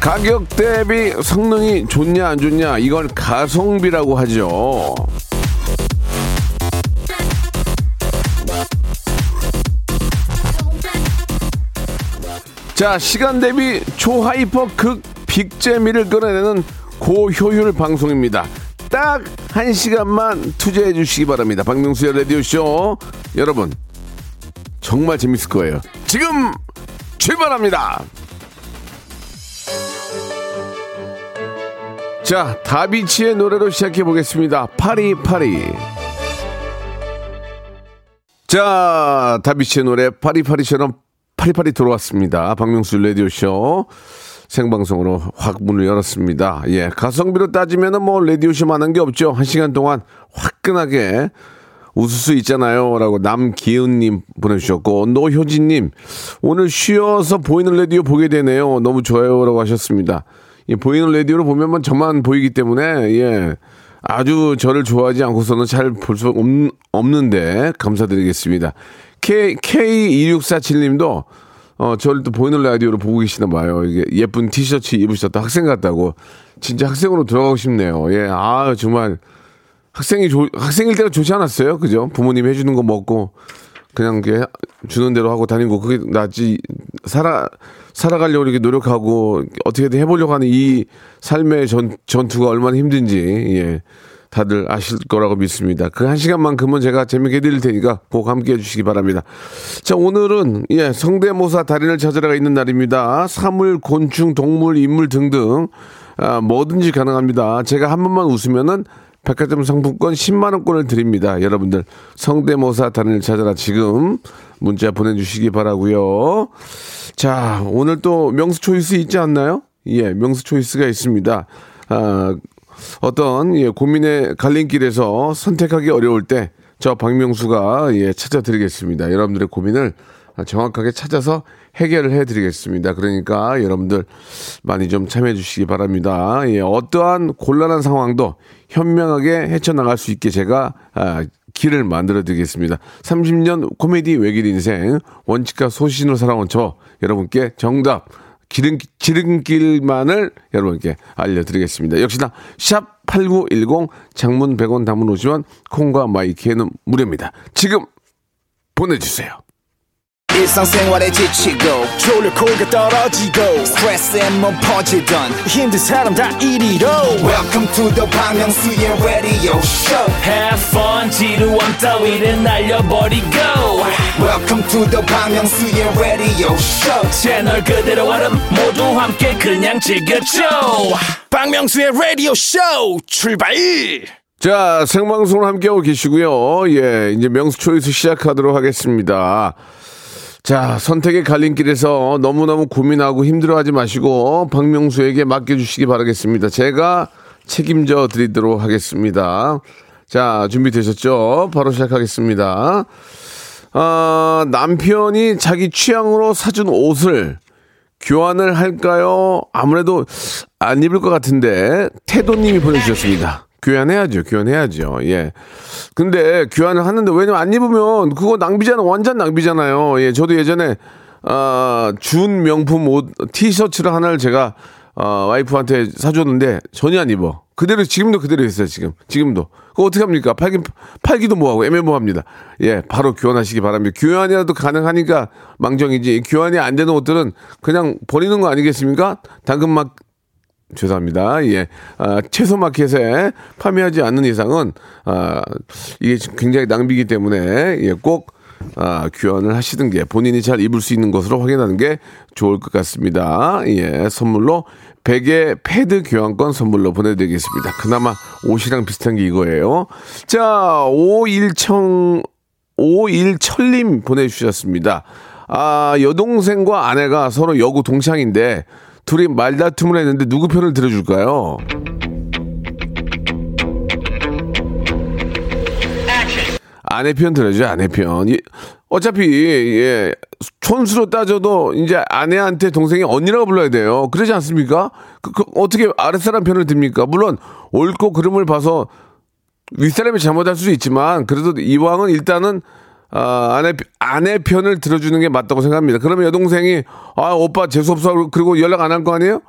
가격 대비 성능이 좋냐 안 좋냐 이걸 가성비라고 하죠. 자 시간 대비 초hyper 극 빅재미를 끌어내는 고효율 방송입니다. 딱 한 시간만 투자해 주시기 바랍니다. 박명수의 라디오쇼. 여러분 정말 재밌을 거예요. 지금 출발합니다 자 다비치의 노래로 시작해 보겠습니다 파리 파리 자 다비치의 노래 파리파리처럼 파리파리 들어왔습니다. 박명수 라디오쇼 생방송으로 확 문을 열었습니다. 예, 가성비로 따지면은 뭐 라디오쇼만한 게 없죠. 한 시간 동안 화끈하게 웃을 수 있잖아요. 라고 남기은님 보내주셨고, 노효진님, 오늘 쉬어서 보이는 라디오 보게 되네요. 너무 좋아요. 라고 하셨습니다. 이 보이는 라디오로 보면 뭐 저만 보이기 때문에, 예. 아주 저를 좋아하지 않고서는 잘 볼 수 없는데, 감사드리겠습니다. K, K2647님도, 어, 저를 또 보이는 라디오로 보고 계시나 봐요. 이게 예쁜 티셔츠 입으셨다 학생 같다고. 진짜 학생으로 들어가고 싶네요. 예, 아, 정말. 학생이 좋, 학생일 때가 좋지 않았어요? 그죠? 부모님이 해주는 거 먹고, 그냥 게 주는 대로 하고 다니고, 그게 낫지. 살아, 살아가려고 이렇게 노력하고, 어떻게든 해보려고 하는 이 삶의 전, 전투가 얼마나 힘든지, 예. 다들 아실 거라고 믿습니다. 그 한 시간만큼은 제가 재밌게 해드릴 테니까 꼭 함께 해주시기 바랍니다. 자, 오늘은, 예, 성대모사 달인을 찾으러가 있는 날입니다. 사물, 곤충, 동물, 인물 등등, 아, 뭐든지 가능합니다. 제가 한 번만 웃으면은 백화점 상품권 10만원권을 드립니다. 여러분들, 성대모사 달인을 찾아라 지금 문자 보내주시기 바라고요 자, 오늘 또 명수 초이스 있지 않나요? 예, 명수 초이스가 있습니다. 아, 어떤 예, 고민의 갈림길에서 선택하기 어려울 때 저 박명수가 예, 찾아드리겠습니다. 여러분들의 고민을 정확하게 찾아서 해결을 해드리겠습니다. 그러니까 여러분들 많이 좀 참여해 주시기 바랍니다. 예, 어떠한 곤란한 상황도 현명하게 헤쳐나갈 수 있게 제가 아, 길을 만들어 드리겠습니다. 30년 코미디 외길 인생 원칙과 소신으로 살아온 저 여러분께 정답 기름, 지름길만을 여러분께 알려드리겠습니다. 역시나 샵 8910 장문 100원 담문 오시면 콩과 마이키에는 무료입니다. 지금 보내주세요. 일상생활에 지치고, 졸려 코가 떨어지고, 스트레스에 몸 퍼지던, 힘든 사람 다 이리로. welcome to the Bang Myung-soo's radio show Have fun 지루함 따위를 날려버리고 welcome to the Bang Myung-soo's radio show 채널 그대로 얼음 모두 함께 그냥 즐겨줘 박명수의 라디오 쇼 출발! 자, 생방송을 함께하고 계시고요. 예, 이제 명수 초이스 시작하도록 하겠습니다. 자, 선택의 갈림길에서 너무너무 고민하고 힘들어하지 마시고 박명수에게 맡겨주시기 바라겠습니다. 제가 책임져 드리도록 하겠습니다. 자, 준비되셨죠? 바로 시작하겠습니다. 아, 남편이 자기 취향으로 사준 옷을 교환을 할까요? 아무래도 안 입을 것 같은데 태도님이 보내주셨습니다. 교환해야죠, 교환해야죠. 예. 근데 교환을 하는데 왜냐면 안 입으면 그거 낭비잖아, 완전 낭비잖아요. 예, 저도 예전에 아, 준 명품 옷 티셔츠를 하나를 제가 어, 와이프한테 사줬는데 전혀 안 입어. 그대로 지금도 그대로 있어요. 지금 지금도. 그거 어떻게 합니까? 팔기 팔기도 뭐하고 애매모합니다. 예, 바로 교환하시기 바랍니다. 교환이라도 가능하니까 망정이지. 교환이 안 되는 옷들은 그냥 버리는 거 아니겠습니까? 당근막 죄송합니다. 예. 아, 채소 마켓에 판매하지 않는 이상은, 아, 이게 굉장히 낭비이기 때문에, 예, 꼭, 아, 교환을 하시는 게 본인이 잘 입을 수 있는 것으로 확인하는 게 좋을 것 같습니다. 예, 선물로 베개 패드 교환권 선물로 보내드리겠습니다. 그나마 옷이랑 비슷한 게 이거예요. 자, 51청, 51철님 보내주셨습니다. 아, 여동생과 아내가 서로 여고 동창인데 둘이 말다툼을 했는데 누구 편을 들어줄까요? 아내 편 들어야죠, 아내 편. 이- 어차피, 예, 촌수로 따져도 이제 아내한테 동생이 언니라고 불러야 돼요. 그러지 않습니까? 그, 그 어떻게 아랫사람 편을 듭니까? 물론, 옳고 그름을 봐서 윗사람이 잘못할 수도 있지만, 그래도 이왕은 일단은, 아, 아내, 아내 편을 들어주는 게 맞다고 생각합니다. 그러면 여동생이, 아, 오빠 재수없어. 그리고 연락 안 할 거 아니에요?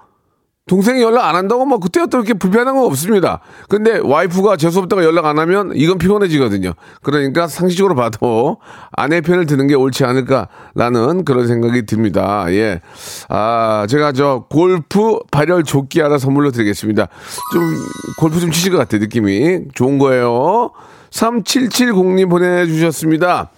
동생이 연락 안 한다고 뭐 그때 어떤 이렇게 불편한 건 없습니다. 근데 와이프가 재수없다가 연락 안 하면 이건 피곤해지거든요. 그러니까 상식적으로 봐도 아내 편을 드는 게 옳지 않을까라는 그런 생각이 듭니다. 예. 아, 제가 저 골프 발열 조끼 하나 선물로 드리겠습니다. 좀 골프 좀 치실 것 같아요. 느낌이. 좋은 거예요. 3770님 보내주셨습니다.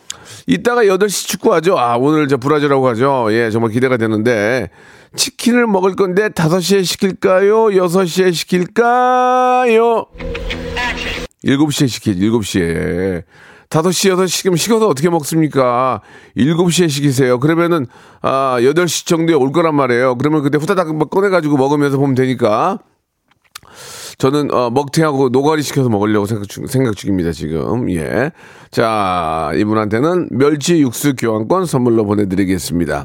이따가 8시 축구하죠. 아, 오늘 저 브라질하고 하죠. 예, 정말 기대가 되는데. 치킨을 먹을 건데 5시에 시킬까요? 6시에 시킬까요? 7시에 시키지, 7시에. 5시, 6시 시키면 식어서 어떻게 먹습니까? 7시에 시키세요. 그러면은, 아, 8시 정도에 올 거란 말이에요. 그러면 그때 후다닥 막 꺼내가지고 먹으면서 보면 되니까. 저는 어, 먹튀하고 노가리 시켜서 먹으려고 생각, 중, 생각 중입니다 지금 예. 자 이분한테는 멸치 육수 교환권 선물로 보내드리겠습니다.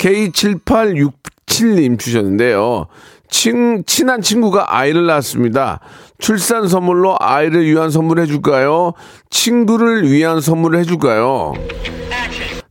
K7867님 주셨는데요. 친, 친한 친구가 아이를 낳았습니다. 출산 선물로 아이를 위한 선물 해줄까요? 친구를 위한 선물을 해줄까요?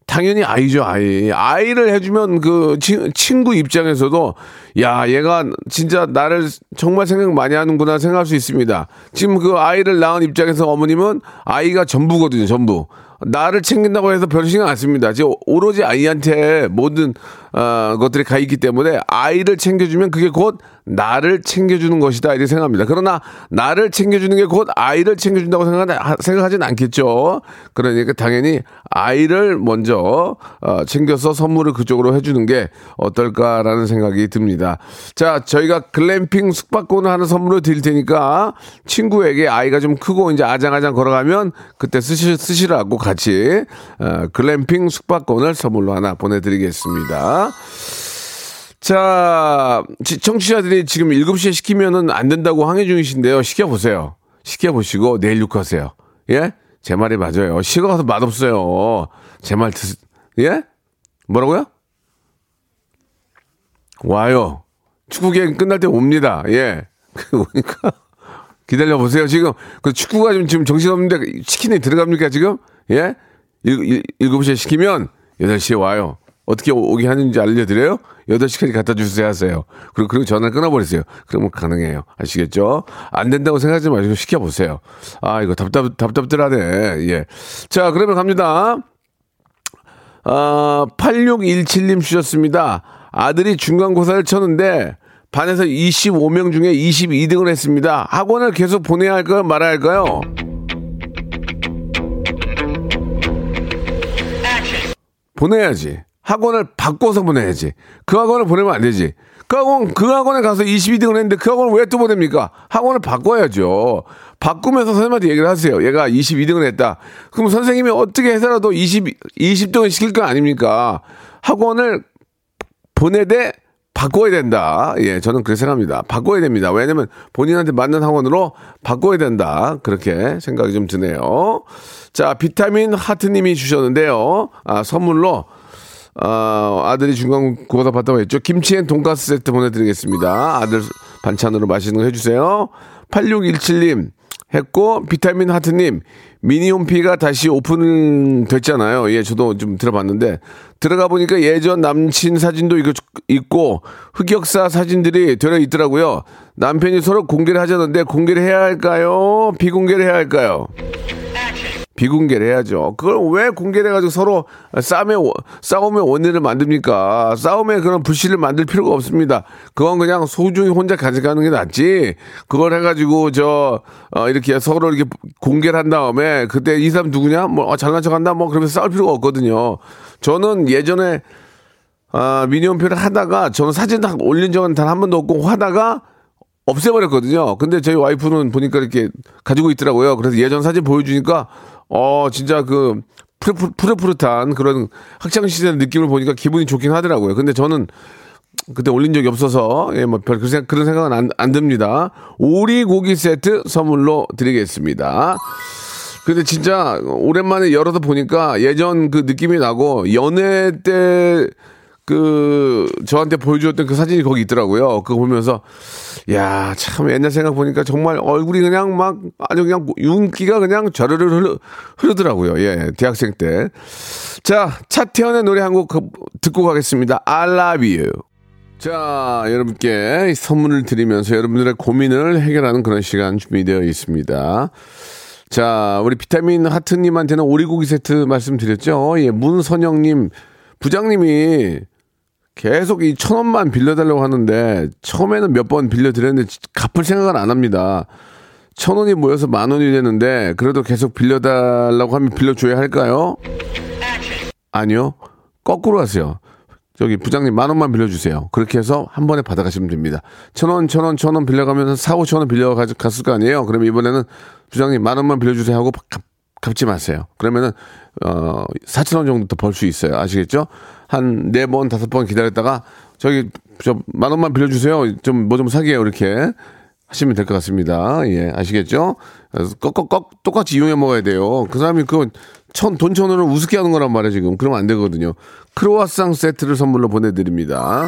당연히 아이죠, 아이. 아이를 해주면 그 친, 친구 입장에서도 야, 얘가 진짜 나를 정말 생각 많이 하는구나 생각할 수 있습니다. 지금 그 아이를 낳은 입장에서 어머님은 아이가 전부거든요, 전부. 나를 챙긴다고 해서 별 신경 안 씁니다. 지금 오로지 아이한테 모든 어, 것들이 가 있기 때문에 아이를 챙겨주면 그게 곧 나를 챙겨주는 것이다 이렇게 생각합니다. 그러나 나를 챙겨주는 게 곧 아이를 챙겨준다고 생각하, 생각하진 않겠죠. 그러니까 당연히 아이를 먼저 어, 챙겨서 선물을 그쪽으로 해주는 게 어떨까라는 생각이 듭니다. 자, 저희가 글램핑 숙박권을 하나 선물로 드릴 테니까 친구에게 아이가 좀 크고 이제 아장아장 걸어가면 그때 쓰시, 쓰시라고 같이 어, 글램핑 숙박권을 선물로 하나 보내드리겠습니다. 자, 지- 청취자들이 지금 7시에 시키면은 안 된다고 항의 중이신데요. 시켜보세요. 시켜보시고 내일 육하세요. 예? 제 말이 맞아요. 식어가서 맛없어요. 제 말 드, 예? 뭐라고요? 와요. 축구 게임 끝날 때 옵니다. 예. 그러니까 기다려 보세요. 지금 그 축구가 좀 지금 정신없는데 치킨이 들어갑니까 지금? 예? 일, 일, 7시에 시키면 8시에 와요. 어떻게 오- 오게 하는지 알려드려요? 8시까지 갖다 주세요 하세요. 그리고, 그리고 전화 끊어버리세요. 그러면 가능해요. 아시겠죠? 안 된다고 생각하지 마시고 시켜보세요. 아, 이거 답답, 답답들하네. 예. 자, 그러면 갑니다. 아, 8617님 주셨습니다. 아들이 중간고사를 쳤는데 반에서 25명 중에 22등을 했습니다. 학원을 계속 보내야 할까요? 말아야 할까요? 보내야지. 학원을 바꿔서 보내야지. 그 학원을 보내면 안 되지. 그 학원, 그 학원에 가서 22등을 했는데 그 학원을 왜 또 보냅니까? 학원을 바꿔야죠. 바꾸면서 선생님한테 얘기를 하세요. 얘가 22등을 했다. 그럼 선생님이 어떻게 해서라도 20, 20등을 시킬 거 아닙니까? 학원을 보내되 바꿔야 된다. 예, 저는 그렇게 생각합니다. 바꿔야 됩니다. 왜냐면 본인한테 맞는 학원으로 바꿔야 된다. 그렇게 생각이 좀 드네요. 자, 비타민 하트님이 주셨는데요. 아, 선물로 아, 아들이 중간고사 봤다고 했죠. 김치엔 돈가스 세트 보내드리겠습니다. 아들 반찬으로 맛있는 거 해주세요. 8617님 했고, 비타민 하트님, 미니홈피가 다시 오픈 됐잖아요. 예, 저도 좀 들어봤는데, 들어가 보니까 예전 남친 사진도 있고, 흑역사 사진들이 들어 있더라고요. 남편이 서로 공개를 하자는데, 공개를 해야 할까요? 비공개를 해야 할까요? 비공개를 해야죠. 그걸 왜 공개를 해가지고 서로 싸움의, 원- 싸움의 원인을 만듭니까? 싸움에 그런 불씨를 만들 필요가 없습니다. 그건 그냥 소중히 혼자 가져가는 게 낫지. 그걸 해가지고 저, 어, 이렇게 서로 이렇게 공개를 한 다음에 그때 이 사람 누구냐? 뭐, 어, 잘난 척 한다? 뭐, 그러면서 싸울 필요가 없거든요. 저는 예전에 아, 미니홈피를 하다가 저는 사진 딱 올린 적은 단 한 번도 없고 하다가 없애버렸거든요. 근데 저희 와이프는 보니까 이렇게 가지고 있더라고요. 그래서 예전 사진 보여주니까 어 진짜 그 푸릇푸릇한 그런 학창 시절 느낌을 보니까 기분이 좋긴 하더라고요. 근데 저는 그때 올린 적이 없어서 예, 뭐별 그런 생각은 안, 안 듭니다. 오리 고기 세트 선물로 드리겠습니다. 근데 진짜 오랜만에 열어서 보니까 예전 그 느낌이 나고 연애 때 그 저한테 보여주었던 그 사진이 거기 있더라고요. 그거 보면서 야 참 옛날 생각 보니까 정말 얼굴이 그냥 막 아주 그냥 윤기가 그냥 저르르 흐르, 흐르더라고요. 예 대학생 때. 자 차태현의 노래 한 곡 듣고 가겠습니다. I love you. 자, 여러분께 선물을 드리면서 여러분들의 고민을 해결하는 그런 시간 준비되어 있습니다. 자, 우리 비타민 하트님한테는 오리고기 세트 말씀드렸죠. 예, 문선영님, 부장님이 계속 이 천 원만 빌려달라고 하는데 처음에는 몇 번 빌려드렸는데 갚을 생각은 안 합니다. 천 원이 모여서 만 원이 되는데 그래도 계속 빌려달라고 하면 빌려줘야 할까요? 아니요. 거꾸로 하세요. 저기 부장님 만 원만 빌려주세요. 그렇게 해서 한 번에 받아가시면 됩니다. 천 원, 천 원, 천 원 빌려가면 사, 오천 원 빌려갔을 거 아니에요? 그러면 이번에는 부장님 만 원만 빌려주세요 하고 갚, 갚지 마세요. 그러면은, 어, 사천 원 정도 더 벌 수 있어요. 아시겠죠? 한 네 번, 다섯 번 기다렸다가 저기, 저 만 원만 빌려주세요. 좀 뭐좀 사게요. 이렇게 하시면 될 것 같습니다. 예, 아시겠죠? 꺽꺽꺽 똑같이 이용해 먹어야 돼요. 그 사람이 그 천, 돈천 원을 우습게 하는 거란 말이에요, 지금. 그러면 안 되거든요. 크로와상 세트를 선물로 보내드립니다.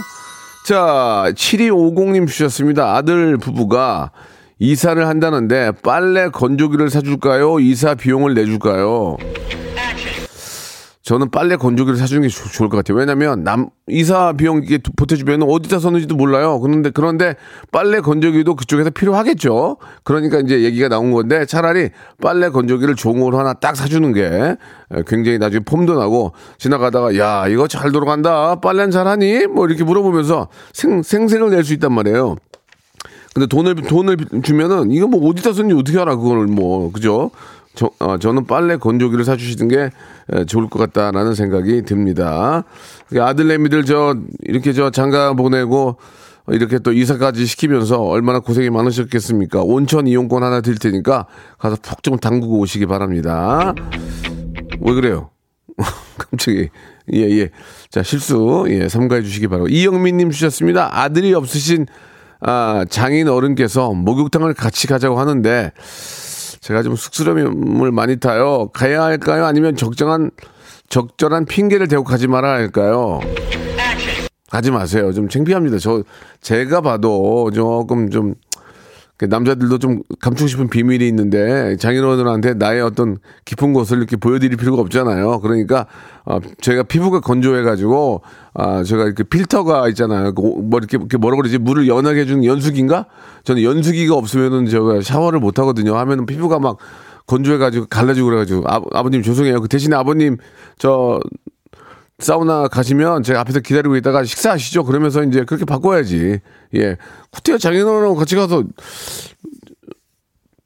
자, 7250님 주셨습니다. 아들 부부가 이사를 한다는데 빨래 건조기를 사줄까요? 이사 비용을 내줄까요? 저는 빨래 건조기를 사주는 게 좋- 좋을 것 같아요. 왜냐면 남 이사 비용 이게 보태주면 어디다 썼는지도 몰라요. 그런데 그런데 빨래 건조기도 그쪽에서 필요하겠죠. 그러니까 이제 얘기가 나온 건데 차라리 빨래 건조기를 종으로 하나 딱 사주는 게 굉장히 나중에 폼도 나고 지나가다가 야 이거 잘 돌아간다 빨래는 잘하니 뭐 이렇게 물어보면서 생 생생을 낼 수 있단 말이에요. 근데 돈을 돈을 주면은 이거 뭐 어디다 썼는지 어떻게 알아 그거를 뭐 그죠? 저, 어, 저는 빨래 건조기를 사주시는 게 에, 좋을 것 같다라는 생각이 듭니다. 그 아들내미들 저 이렇게 저 장가 보내고 이렇게 또 이사까지 시키면서 얼마나 고생이 많으셨겠습니까? 온천 이용권 하나 드릴 테니까 가서 푹 좀 담그고 오시기 바랍니다. 왜 그래요? 깜짝이. 예, 예. 자, 실수, 예, 삼가해 주시기 바라고. 이영민 님 주셨습니다. 아들이 없으신, 아, 장인 어른께서 목욕탕을 같이 가자고 하는데, 제가 좀 쑥스러움을 많이 타요. 가야 할까요? 아니면 적정한, 적절한 핑계를 대고 가지 말아야 할까요? 가지 마세요. 좀 창피합니다. 저, 제가 봐도 조금 좀, 그 남자들도 좀 감추고 싶은 비밀이 있는데 장인어른한테 나의 어떤 깊은 곳을 이렇게 보여드릴 필요가 없잖아요. 그러니까 어, 제가 피부가 건조해가지고 아 제가 이렇게 필터가 있잖아요. 그 오- 뭐 이렇게, 이렇게 뭐라 그러지 물을 연하게 해주는 연수기인가? 저는 연수기가 없으면은 제가 샤워를 못 하거든요. 하면은 피부가 막 건조해가지고 갈라지고 그래가지고 아, 아버님 죄송해요. 그 대신에 아버님 저 사우나 가시면 제가 앞에서 기다리고 있다가 식사하시죠. 그러면서 이제 그렇게 바꿔야지. 예. 쿠티야 장인어른하고 같이 가서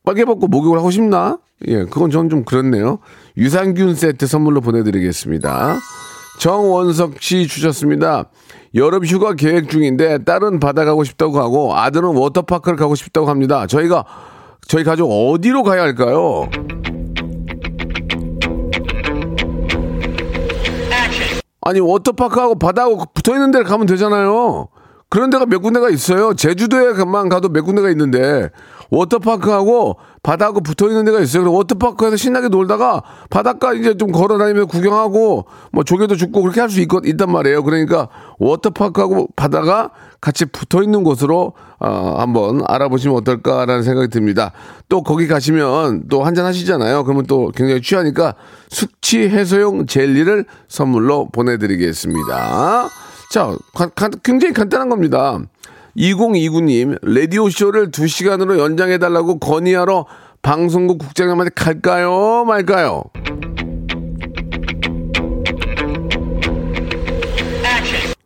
빨개 벗고 목욕을 하고 싶나? 예. 그건 저는 좀 그렇네요. 유산균 세트 선물로 보내드리겠습니다. 정원석 씨 주셨습니다. 여름 휴가 계획 중인데 딸은 바다 가고 싶다고 하고 아들은 워터파크를 가고 싶다고 합니다. 저희가 저희 가족 어디로 가야 할까요? 아니 워터파크하고 바다하고 붙어 있는 데를 가면 되잖아요. 그런 데가 몇 군데가 있어요. 제주도에만 가도 몇 군데가 있는데 워터파크하고 바다하고 붙어 있는 데가 있어요. 그래서 워터파크에서 신나게 놀다가 바닷가 이제 좀 걸어 다니면서 구경하고 뭐 조개도 줍고 그렇게 할 수 있단 말이에요. 그러니까 워터파크하고 바다가 같이 붙어 있는 곳으로 어, 한번 알아보시면 어떨까라는 생각이 듭니다. 또 거기 가시면 또 한잔 하시잖아요. 그러면 또 굉장히 취하니까 숙취 해소용 젤리를 선물로 보내드리겠습니다. 자, 가- 가- 굉장히 간단한 겁니다. 2029님, 라디오쇼를 2시간으로 연장해달라고 건의하러 방송국 국장님한테 갈까요? 말까요?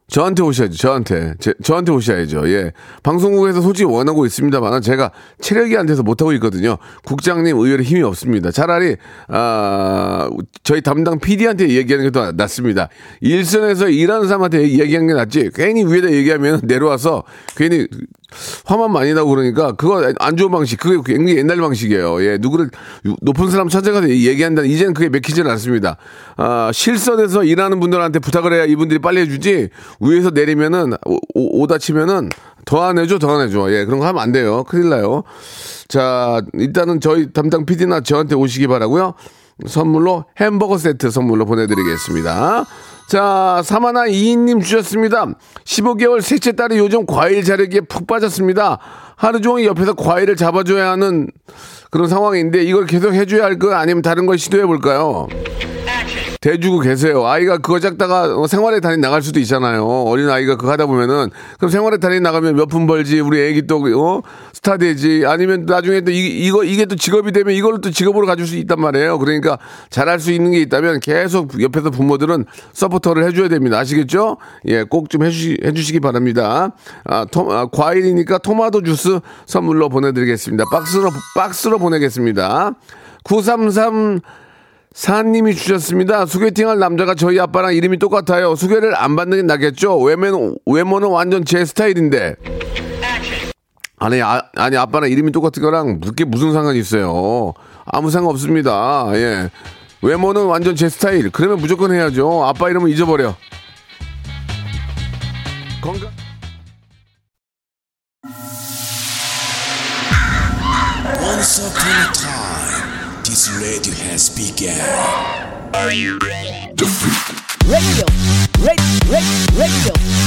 저한테 오셔야죠. 저한테. 제- 저한테 오셔야죠. 예. 방송국에서 솔직히 원하고 있습니다만 제가 체력이 안 돼서 못하고 있거든요. 국장님 의외로 힘이 없습니다. 차라리, 아, 저희 담당 PD한테 얘기하는 게 더 낫습니다. 일선에서 일하는 사람한테 얘기하는 게 낫지. 괜히 위에다 얘기하면 내려와서 괜히 화만 많이 나고 그러니까 그거 안 좋은 방식 그게 굉장히 옛날 방식이에요. 예, 누구를 높은 사람 찾아가서 얘기한다는 이제는 그게 맥히지는 않습니다. 아, 실선에서 일하는 분들한테 부탁을 해야 이분들이 빨리 해주지 위에서 내리면은 오, 오다 치면은 더 안 해줘 더 안 해줘. 예, 그런 거 하면 안 돼요. 큰일 나요. 자, 일단은 저희 담당 PD나 저한테 오시기 바라고요. 선물로 햄버거 세트 선물로 보내드리겠습니다. 자, 사마나 이인님 주셨습니다. 15개월 셋째 딸이 요즘 과일 자르기에 푹 빠졌습니다. 하루 종일 옆에서 과일을 잡아줘야 하는 그런 상황인데 이걸 계속 해줘야 할거 아니면 다른 걸 시도해 볼까요? 대주고 계세요. 아이가 그거 잡다가 어, 생활의 달인 나갈 수도 있잖아요. 어린 아이가 그거 하다 보면은 그럼 생활의 달인 나가면 몇 푼 벌지 우리 애기 또 어? 스타 되지 아니면 나중에 또 이, 이거 이게 또 직업이 되면 이걸 또 직업으로 가질 수 있단 말이에요. 그러니까 잘할 수 있는 게 있다면 계속 옆에서 부모들은 서포터를 해줘야 됩니다. 아시겠죠? 예, 꼭 좀 해주시 해주시기 바랍니다. 아, 토, 아, 과일이니까 토마토 주스 선물로 보내드리겠습니다. 박스로 박스로 보내겠습니다. 933 사님이 주셨습니다. 소개팅할 남자가 저희 아빠랑 이름이 똑같아요. 소개를 안 받는 게 낫겠죠? 외모는, 외모는 완전 제 스타일인데. 아니, 아, 아니, 아빠랑 이름이 똑같은 거랑 그게 무슨 상관이 있어요? 아무 상관 없습니다. 예. 외모는 완전 제 스타일. 그러면 무조건 해야죠. 아빠 이름은 잊어버려. 건강. Once upon a time, this radio has begun. radio, radio,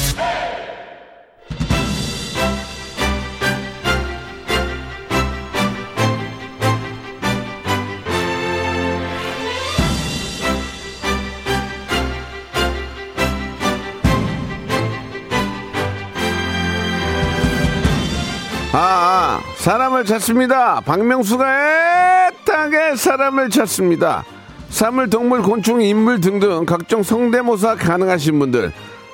사람을 찾습니다. 박명수가 애타게 사람을 찾습니다. 사물, 동물, 곤충, 인물 등등 각종 성대모사 가능하신 분들,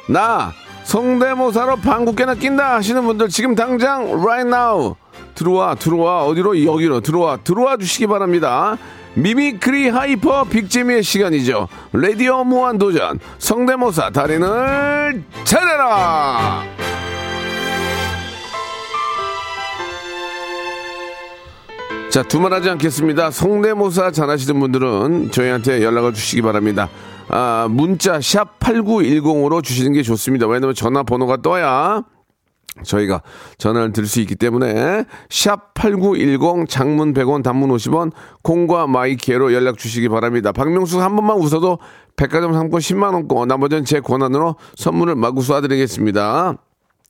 나 성대모사로 방귀깨나 낀다 하시는 분들 지금 당장 right now 들어와 들어와 어디로 여기로 들어와 들어와 주시기 바랍니다. mimicry hyper 빅재미의 시간이죠. 레디오 무한 도전 성대모사 달인을 찾아라. 자, 두말하지 않겠습니다. 성대모사 잘하시는 분들은 저희한테 연락을 주시기 바랍니다. 아, 문자 샵 8910으로 주시는 게 좋습니다. 왜냐면 전화번호가 떠야 저희가 전화를 들수 있기 때문에 샵 8910 장문 100원 단문 50원 콩과 마이케로 연락 주시기 바랍니다. 박명수 한 번만 웃어도 백화점 상품 10만 원권 나머지는 제 권한으로 선물을 마구 쏴드리겠습니다.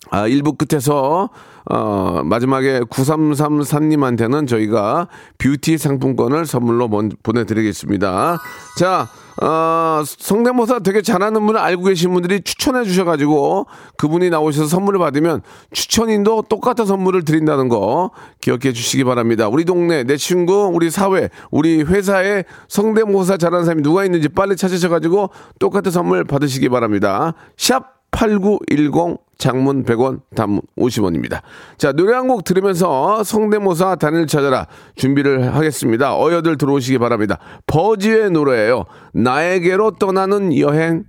아, 1부 끝에서, 어, 마지막에 9334님한테는 저희가 뷰티 상품권을 선물로 먼, 보내드리겠습니다. 자, 어, 성대모사 되게 잘하는 분을 알고 계신 분들이 추천해 주셔가지고 그분이 나오셔서 선물을 받으면 추천인도 똑같은 선물을 드린다는 거 기억해 주시기 바랍니다. 우리 동네, 내 친구, 우리 사회, 우리 회사에 성대모사 잘하는 사람이 누가 있는지 빨리 찾으셔가지고 똑같은 선물 받으시기 바랍니다. 샵 8910 장문 100원 단문 50원입니다. 자, 노래 한 곡 들으면서 성대모사 단을 찾아라 준비를 하겠습니다. 어여들 들어오시기 바랍니다. 버지의 노래예요. 나에게로 떠나는 여행.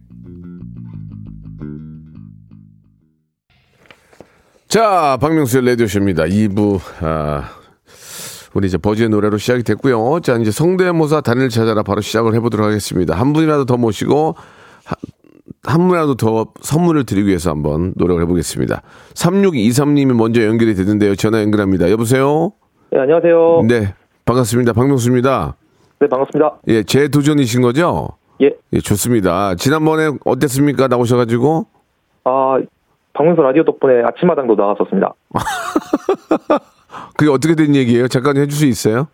자, 박명수의 라디오쇼입니다. 2부, 아, 우리 이제 버지의 노래로 시작이 됐고요. 자, 이제 성대모사 단을 찾아라 바로 시작을 해보도록 하겠습니다. 한 분이라도 더 모시고, 한 분이라도 더 선물을 드리기 위해서 한번 노력을 해보겠습니다. 3623님이 먼저 연결이 되는데요. 전화 연결합니다. 여보세요? 네, 안녕하세요. 네. 반갑습니다. 박명수입니다. 네, 반갑습니다. 예, 재도전이신 거죠? 예. 예, 좋습니다. 지난번에 어땠습니까? 나오셔가지고? 아, 박명수 라디오 덕분에 아침마당도 나왔었습니다. 그게 어떻게 된 얘기예요? 잠깐 해줄 수 있어요?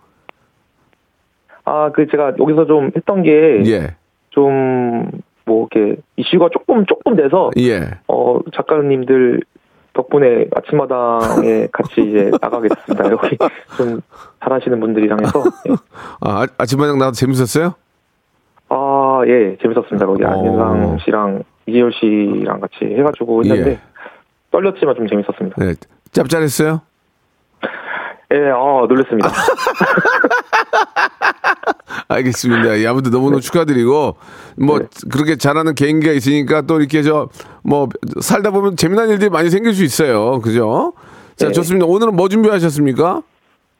아, 그 제가 여기서 좀 했던 게, 예. 좀, 뭐, 이렇게, 이슈가 조금, 조금 돼서, 예. 어, 작가님들 덕분에 아침마당에 같이 이제 나가게 됐습니다. 여기 좀 잘하시는 분들이랑 해서. 예. 아, 아- 아침마당 나와도 재밌었어요? 아, 예, 재밌었습니다. 거기 어. 안윤상 씨랑 이지열 씨랑 같이 해가지고 했는데, 예. 떨렸지만 좀 재밌었습니다. 네. 짭짤했어요? 예, 어, 놀랐습니다. 알겠습니다. 예, 아무튼 너무너무 축하드리고, 뭐, 네. 그렇게 잘하는 개인기가 있으니까 또 이렇게 저, 뭐, 살다 보면 재미난 일들이 많이 생길 수 있어요. 그죠? 자, 네. 좋습니다. 오늘은 뭐 준비하셨습니까?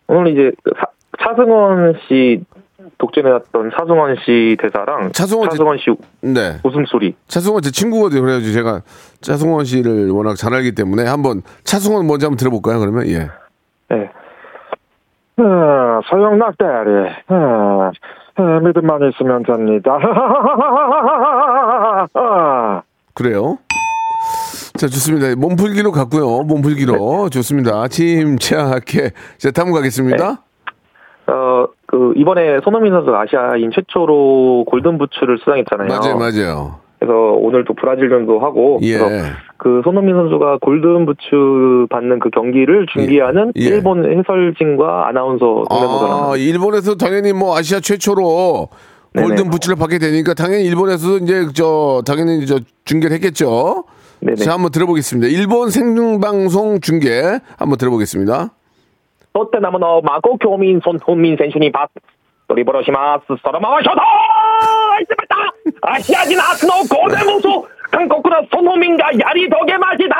오늘 이제 그 사- 차승원 씨 독점해왔던 차승원 씨 대사랑 차승원 씨- 차승원 씨 네. 웃음소리. 차승원 제 친구거든요. 그래가지고 제가 차승원 씨를 워낙 잘 알기 때문에 한번 차승원 먼저 한번 들어볼까요? 그러면 예. 예. 어, 소용 낙대리. 어, 어, 믿음만 있으면 됩니다. 어. 그래요. 자, 좋습니다. 몸풀기로 갔고요. 몸풀기로. 좋습니다. 침착하게. 자, 다음 가겠습니다. 어, 그, 이번에 손흥민 선수가 아시아인 최초로 골든부츠를 수상했잖아요. 맞아요, 맞아요. 그래서 오늘도 브라질전도 하고 예. 그래서 그 손흥민 선수가 골든 부츠 받는 그 경기를 예. 준비하는 예. 일본 해설진과 아나운서 동네모사를 아, 일본에서 당연히 뭐 아시아 최초로 골든 부츠를 받게 되니까 당연히 일본에서 이제 저 당연히 저 중계를 했겠죠. 네네. 자 한번 들어보겠습니다. 일본 생중방송 중계 한번 들어보겠습니다. 토트넘은 마고 교민 손흥민 선수님 받 드리블을 시마스 서로 마와셔다 ルしましたアジア人初のゴールデンボート韓国のソン・フンミンがやり遂げました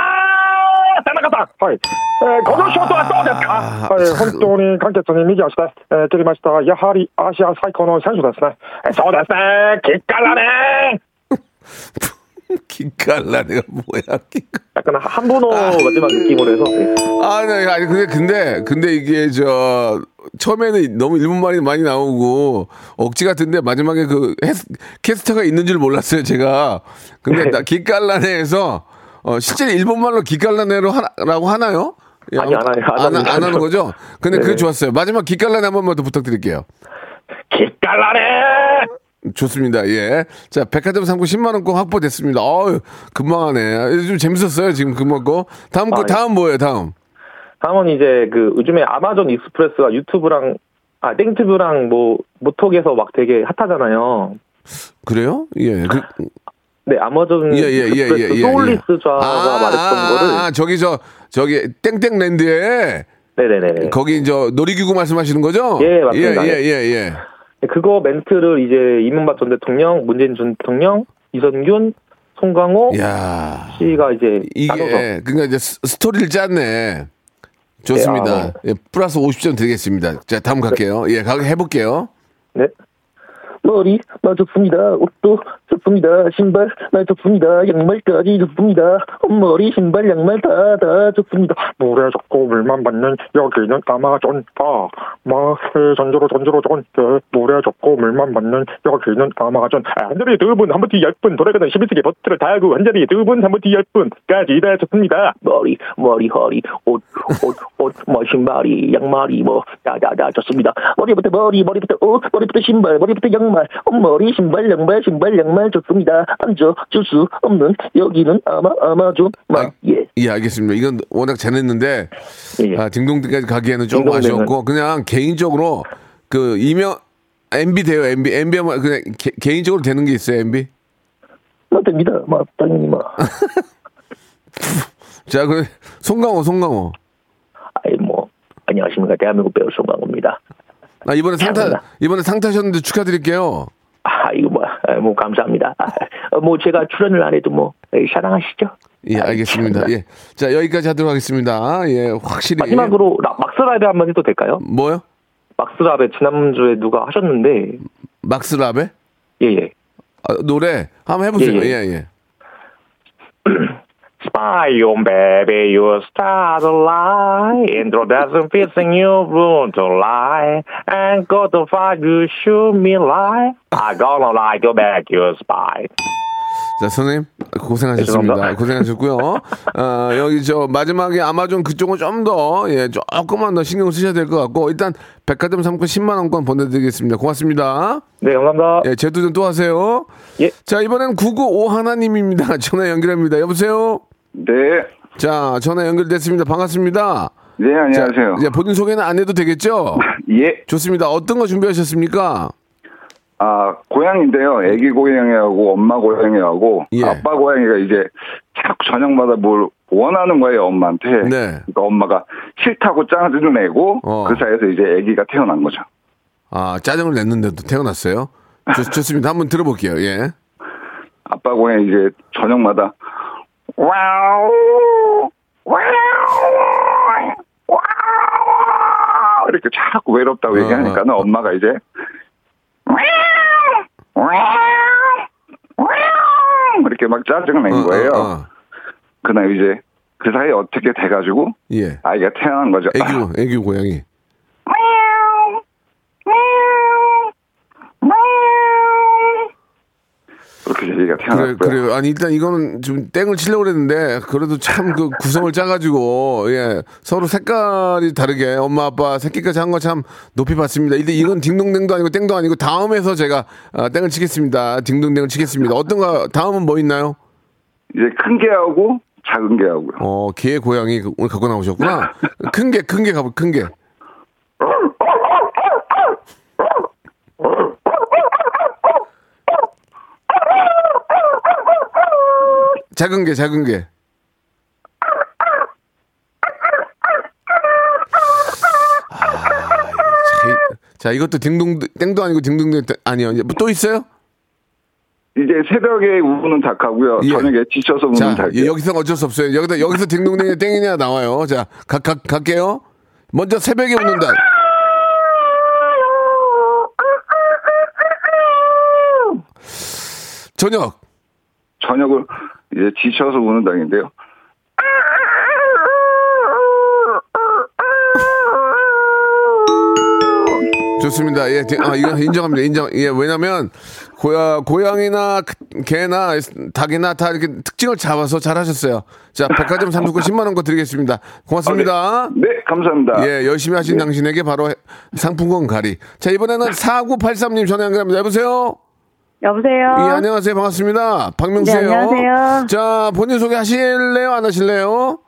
田中さんはい。えーこのショートはどうですか？はい、本当に簡潔に右足で、えー蹴りました。やはりアジア最高の選手ですね。そうですね。結果だね。기깔라 내가 뭐야 기깔. 약간 한번호 마지막 느낌으로 해서. 네. 아, 네, 아니 근데 근데 근데 이게 저 처음에는 너무 일본말이 많이 나오고 억지 같은데 마지막에 그 해스- 캐스터가 있는 줄 몰랐어요 제가. 근데 나 기깔라네에서 어, 실제 일본말로 기깔라네로 하라고 하나요? 예, 아니, 안 해요. 안 안. 안 하는 거죠? 근데 그게 네. 좋았어요. 마지막 기깔라네 한 번만 더 부탁드릴게요. 기깔나네. 좋습니다. 예. 자, 백화점 상품 10만 원 권 확보됐습니다. 어유 금방 하네. 좀 재밌었어요. 지금 금방 거. 다음 거 아, 예. 다음 뭐예요? 다음. 다음은 이제 그 요즘에 아마존 익스프레스가 유튜브랑 아 땡튜브랑 뭐 모톡에서 막 되게 핫하잖아요. 그래요? 예. 그, 네, 아마존 예, 예, 예, 익스프레스 예, 예, 소울리스 좌가 아, 말했던 아, 거를 아, 저기 저 저기 땡땡랜드에 네네네. 거기 저 놀이기구 말씀하시는 거죠? 예, 맞습니다. 예, 예, 예, 예. 그거 멘트를 이제 이명박 전 대통령, 문재인 전 대통령, 이선균, 송강호 야. 씨가 이제 이게 나눠서 그러니까 이제 스- 스토리를 짰네. 좋습니다. 네, 아, 예, 플러스 50점 드리겠습니다. 자, 다음 갈게요. 예, 가 해볼게요. 네. 머리 나 좋습니다. 옷도 좋습니다. 신발 나 좋습니다. 양말까지 좋습니다. 머리 신발 양말 다 다 좋습니다. 물에 젖고 물만 받는 여기는 아마존 아, 마, 에, 전주로 전주로 전 에, 물에 젖고 물만 받는 여기는 아마존 아, 한 자리에 두분 한 번뒤 열분 돌아가는 12세기 버튼을 달고 한 자리에 두분 한 번뒤 열분까지 다 좋습니다 머리 머리 허리 옷옷옷 뭐 신발이 양말이 뭐 다다다 좋습니다. 머리부터 머리 머리부터 옷 머리부터 신발 머리부터 양말 어, 머리 신발 양말 신발 양말 좋습니다. 앉아 줄수 없는 여기는 아마 아마존 막 예. 예, 알겠습니다. 이건 워낙 잘했는데 예, 예. 아, 딩동댕까지 가기에는 조금 딩동댕은. 아쉬웠고 그냥 개인적으로 그 이명 MB 돼요. MB MB 하면 그냥 개, 개인적으로 되는 게 있어요. MB. 뭐 됩니다. 뭐 당연히 뭐. 자, 그 송강호, 송강호. 안녕하십니까 대한민국 배우 송강호입니다. 아 이번에 상타. 이번에 상타셨는데 축하드릴게요. 아 이거 뭐, 아, 뭐 감사합니다. 아, 어, 뭐 제가 출연을 안 해도 뭐 에, 사랑하시죠? 예, 아이, 알겠습니다. 참나. 예, 자 여기까지 하도록 하겠습니다. 예, 확실히 마지막으로 라- 막스라베 한번 해도 될까요? 뭐요? 막스라베 지난주에 누가 하셨는데 막스라베 예예. 아, 노래 한번 해보세요. 예, 예, 예. 예. Spy on baby, you start a lie. Intro doesn't fit in you room to lie. And go to fight, you shoot me lie. I gonna lie to back you spy. 자, 선생님 고생하셨습니다. 고생하셨고요. 어, 여기 저 마지막에 아마존 그쪽은 좀 더 예, 조금만 더 신경 쓰셔야 될 것 같고 일단 백화점 상품 10만 원권 보내드리겠습니다. 고맙습니다. 네 감사합니다. 예, 제도전 또 하세요. 예. 자, 이번엔 995 하나님입니다. 전화 연결합니다. 여보세요. 네, 자, 전화 연결됐습니다. 반갑습니다. 네, 안녕하세요. 자, 이제 본인 소개는 안 해도 되겠죠? 예, 좋습니다. 어떤 거 준비하셨습니까? 아, 고양인데요. 애기 고양이하고 엄마 고양이하고 예. 아빠 고양이가 이제 자꾸 저녁마다 뭘 원하는 거예요, 엄마한테. 네. 그러니까 엄마가 싫다고 짜증을 내고 어. 그 사이에서 이제 아기가 태어난 거죠. 아, 짜증을 냈는데도 태어났어요? 좋, 좋습니다. 한번 들어볼게요. 예. 아빠 고양이 이제 저녁마다 와우 와우 와우 이렇게 자꾸 외롭다고 어, 얘기하니까는 어, 어. 엄마가 이제 와우 와우 와우 이렇게 막 짜증을 낸 어, 거예요. 어, 어. 그날 이제 그 사이에 어떻게 돼가지고 예. 아이가 태어난 거죠. 애교, 애교 고양이. 그렇게 얘기가 그래, 태어났고요. 그래요. 아니, 일단 이거는 좀 땡을 치려고 그랬는데, 그래도 참 그 구성을 짜가지고, 예. 서로 색깔이 다르게 엄마, 아빠 새끼까지 한 거 참 높이 봤습니다. 근데 이건 딩동댕도 아니고 땡도 아니고 다음에서 제가 아, 땡을 치겠습니다. 딩동댕을 치겠습니다. 어떤 거, 다음은 뭐 있나요? 이제 큰 개하고 작은 개하고요. 어, 개 고양이 그- 오늘 갖고 나오셨구나. 큰 개, 큰 개 가보, 큰 개. 작은 개, 작은 개. 아, 자, 이- 자, 이것도 딩동, 땡도 아니고 딩동댕, 아니요. 이제 뭐또 있어요? 이제 새벽에 우는 닭하고요. 예. 저녁에 지쳐서 우는 자, 닭이요. 예, 여기서 어쩔 수 없어요. 여기다, 여기서 딩동댕이 땡이냐 나와요. 자, 가, 가, 갈게요. 먼저 새벽에 웃는다. 저녁. 저녁을 이제 지쳐서 우는 닭인데요. 좋습니다. 예, 디- 아, 이거 인정합니다. 인정. 예, 왜냐면, 고야, 고양이나 그- 개나 닭이나 다 이렇게 특징을 잡아서 잘 하셨어요. 자, 백화점 상품권 10만원 거 드리겠습니다. 고맙습니다. 네, 감사합니다. 예, 열심히 하신 당신에게 바로 상품권 가리. 자, 이번에는 4983님 전화 연결합니다. 여보세요? 여보세요. 예, 안녕하세요. 반갑습니다. 박명수예요. 네, 안녕하세요. 자, 본인 소개 하실래요? 안 하실래요?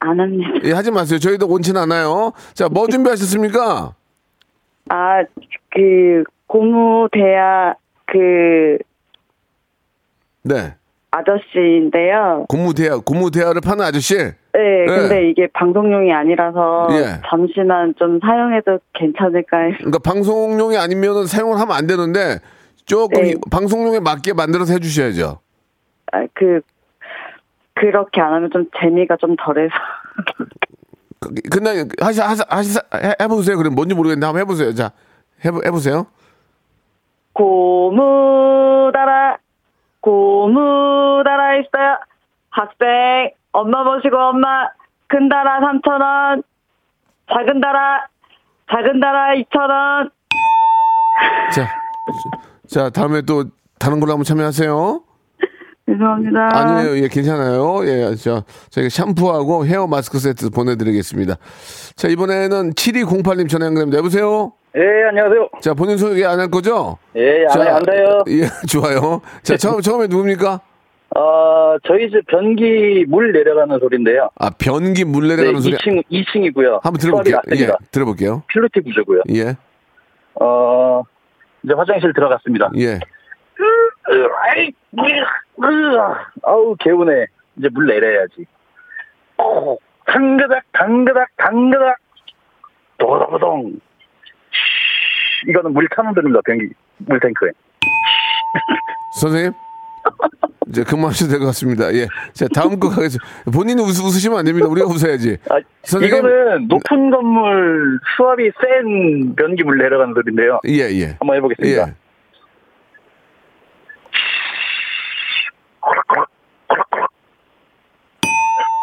안 합니다. 예, 하지 마세요. 저희도 온치는 않아요. 자, 뭐 준비하셨습니까? 아, 그, 고무 대야, 그, 네. 아저씨인데요. 고무 대야, 고무 대야를 파는 아저씨? 네, 근데 이게 방송용이 아니라서 예. 잠시만 좀 사용해도 괜찮을까요? 그러니까 방송용이 아니면은 사용을 하면 안 되는데 조금 네. 이- 방송용에 맞게 만들어서 해주셔야죠. 아, 그, 그렇게 안 하면 좀 재미가 좀 덜해서. 그- 근데 하시 하시 하시 해- 해보세요. 그럼 뭔지 모르겠는데 한번 해보세요. 자, 해보 해보세요. 고무다라, 고무다라 있어요. 학생, 엄마 모시고 엄마, 큰 다라 3,000원, 작은 다라, 작은 다라 2,000원. 자, 자 다음에 또 다른 걸로 한번 참여하세요. 죄송합니다. 아니에요, 예, 괜찮아요. 예, 저 저희가 샴푸하고 헤어 마스크 세트 보내드리겠습니다. 자, 이번에는 7208님 전화 연결합니다. 여보세요. 예, 안녕하세요. 자, 본인 소개 안 할 거죠? 예, 안, 자, 안 돼요. 예, 좋아요. 자, 처음 처음에 누굽니까? 어, 저희 집 변기 물 내려가는 소리인데요. 아, 변기 물 네, 내려가는 소리. 2층, 2층이고요. 한번 들어볼게요. 예, 들어볼게요. 필로티 구조고요. 예, 어, 이제 화장실 들어갔습니다. 예. 아이, 으, 아우, 개운해. 이제 물 내려야지. 어, 당그닥, 당그닥, 당그닥. 도도동. 이거는 물 타는 소리입니다, 변기, 물탱크에. 선생님? 이제 그만하셔도 될 것 같습니다. 예. 자, 다음 거 가겠습니다. 본인이 웃, 웃으시면 안 됩니다. 우리가 웃어야지. 선생님? 이거는 높은 건물 수압이 센 변기 물 내려가는 소리인데요. 예, 예. 한번 해보겠습니다. 예.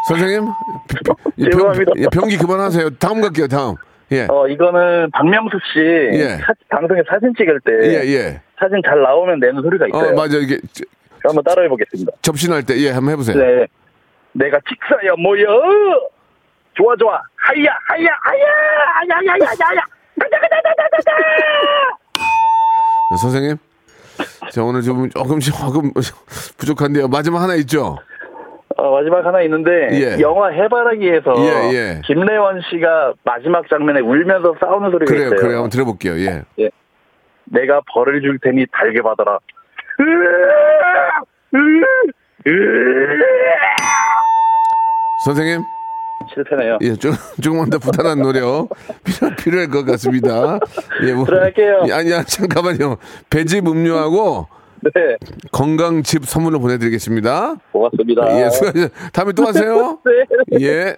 선생님? 죄송합니다. 예, 변기 그만하세요. 다음 갈게요, 다음. 예. 어, 이거는 박명수 씨 예. 사- 방송에 사진 찍을 때 예, 예. 사진 잘 나오면 내는 소리가 있어요. 어, 맞아. 이게 저- 한번 따라해 보겠습니다. 접신할 때, 예, 한번 해보세요. 네. 내가 직사야 뭐여? 좋아 좋아. 하야 하야 하야 하야 하야 하야. 가자 가자 가자 가자. 자, 선생님. 자, 오늘 좀 조금씩 조금 부족한데요. 마지막 하나 있죠? 어, 마지막 하나 있는데 예. 영화 해바라기에서 예, 예. 김래원 씨가 마지막 장면에 울면서 싸우는 소리가 그래요, 있어요. 그래요. 한번 들어볼게요. 예. 예. 내가 벌을 줄 테니 달게 받아라. 선생님. 실패네요. 예, 좀, 조금만 더 부단한 노력 필요, 필요할 것 같습니다. 예, 뭐. 들어갈게요. 예, 아니야, 잠깐만요. 배즙 음료하고 네. 건강즙 선물로 보내드리겠습니다. 고맙습니다. 예, 수고하셨 다음에 또 하세요. 네. 예.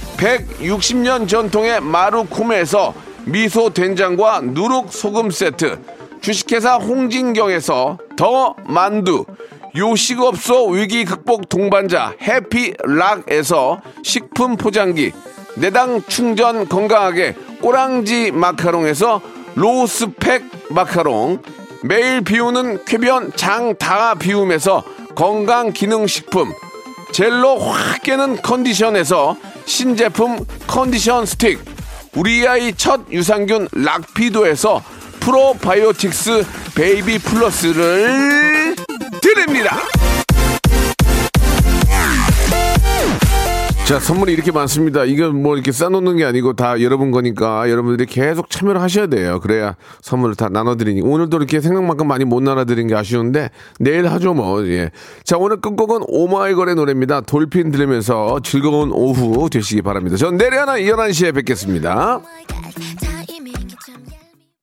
160년 전통의 마루코메에서 미소 된장과 누룩 소금 세트, 주식회사 홍진경에서 더 만두, 요식업소 위기 극복 동반자 해피락에서 식품 포장기, 내당 충전 건강하게 꼬랑지 마카롱에서 로스팩 마카롱, 매일 비우는 쾌변 장다 비움에서 건강 기능 식품, 젤로 확 깨는 컨디션에서 신제품 컨디션 스틱, 우리 아이 첫 유산균 락피도에서 프로바이오틱스 베이비 플러스를 드립니다. 자, 선물이 이렇게 많습니다. 이건 뭐 이렇게 싸놓는 게 아니고 다 여러분 거니까 여러분들이 계속 참여를 하셔야 돼요. 그래야 선물을 다 나눠드리니. 오늘도 이렇게 생각만큼 많이 못 나눠드린 게 아쉬운데 내일 하죠 뭐. 예. 자, 오늘 끝곡은 오마이걸의 노래입니다. 돌핀 들으면서 즐거운 오후 되시기 바랍니다. 전 내일 하나 11시에 뵙겠습니다. Oh.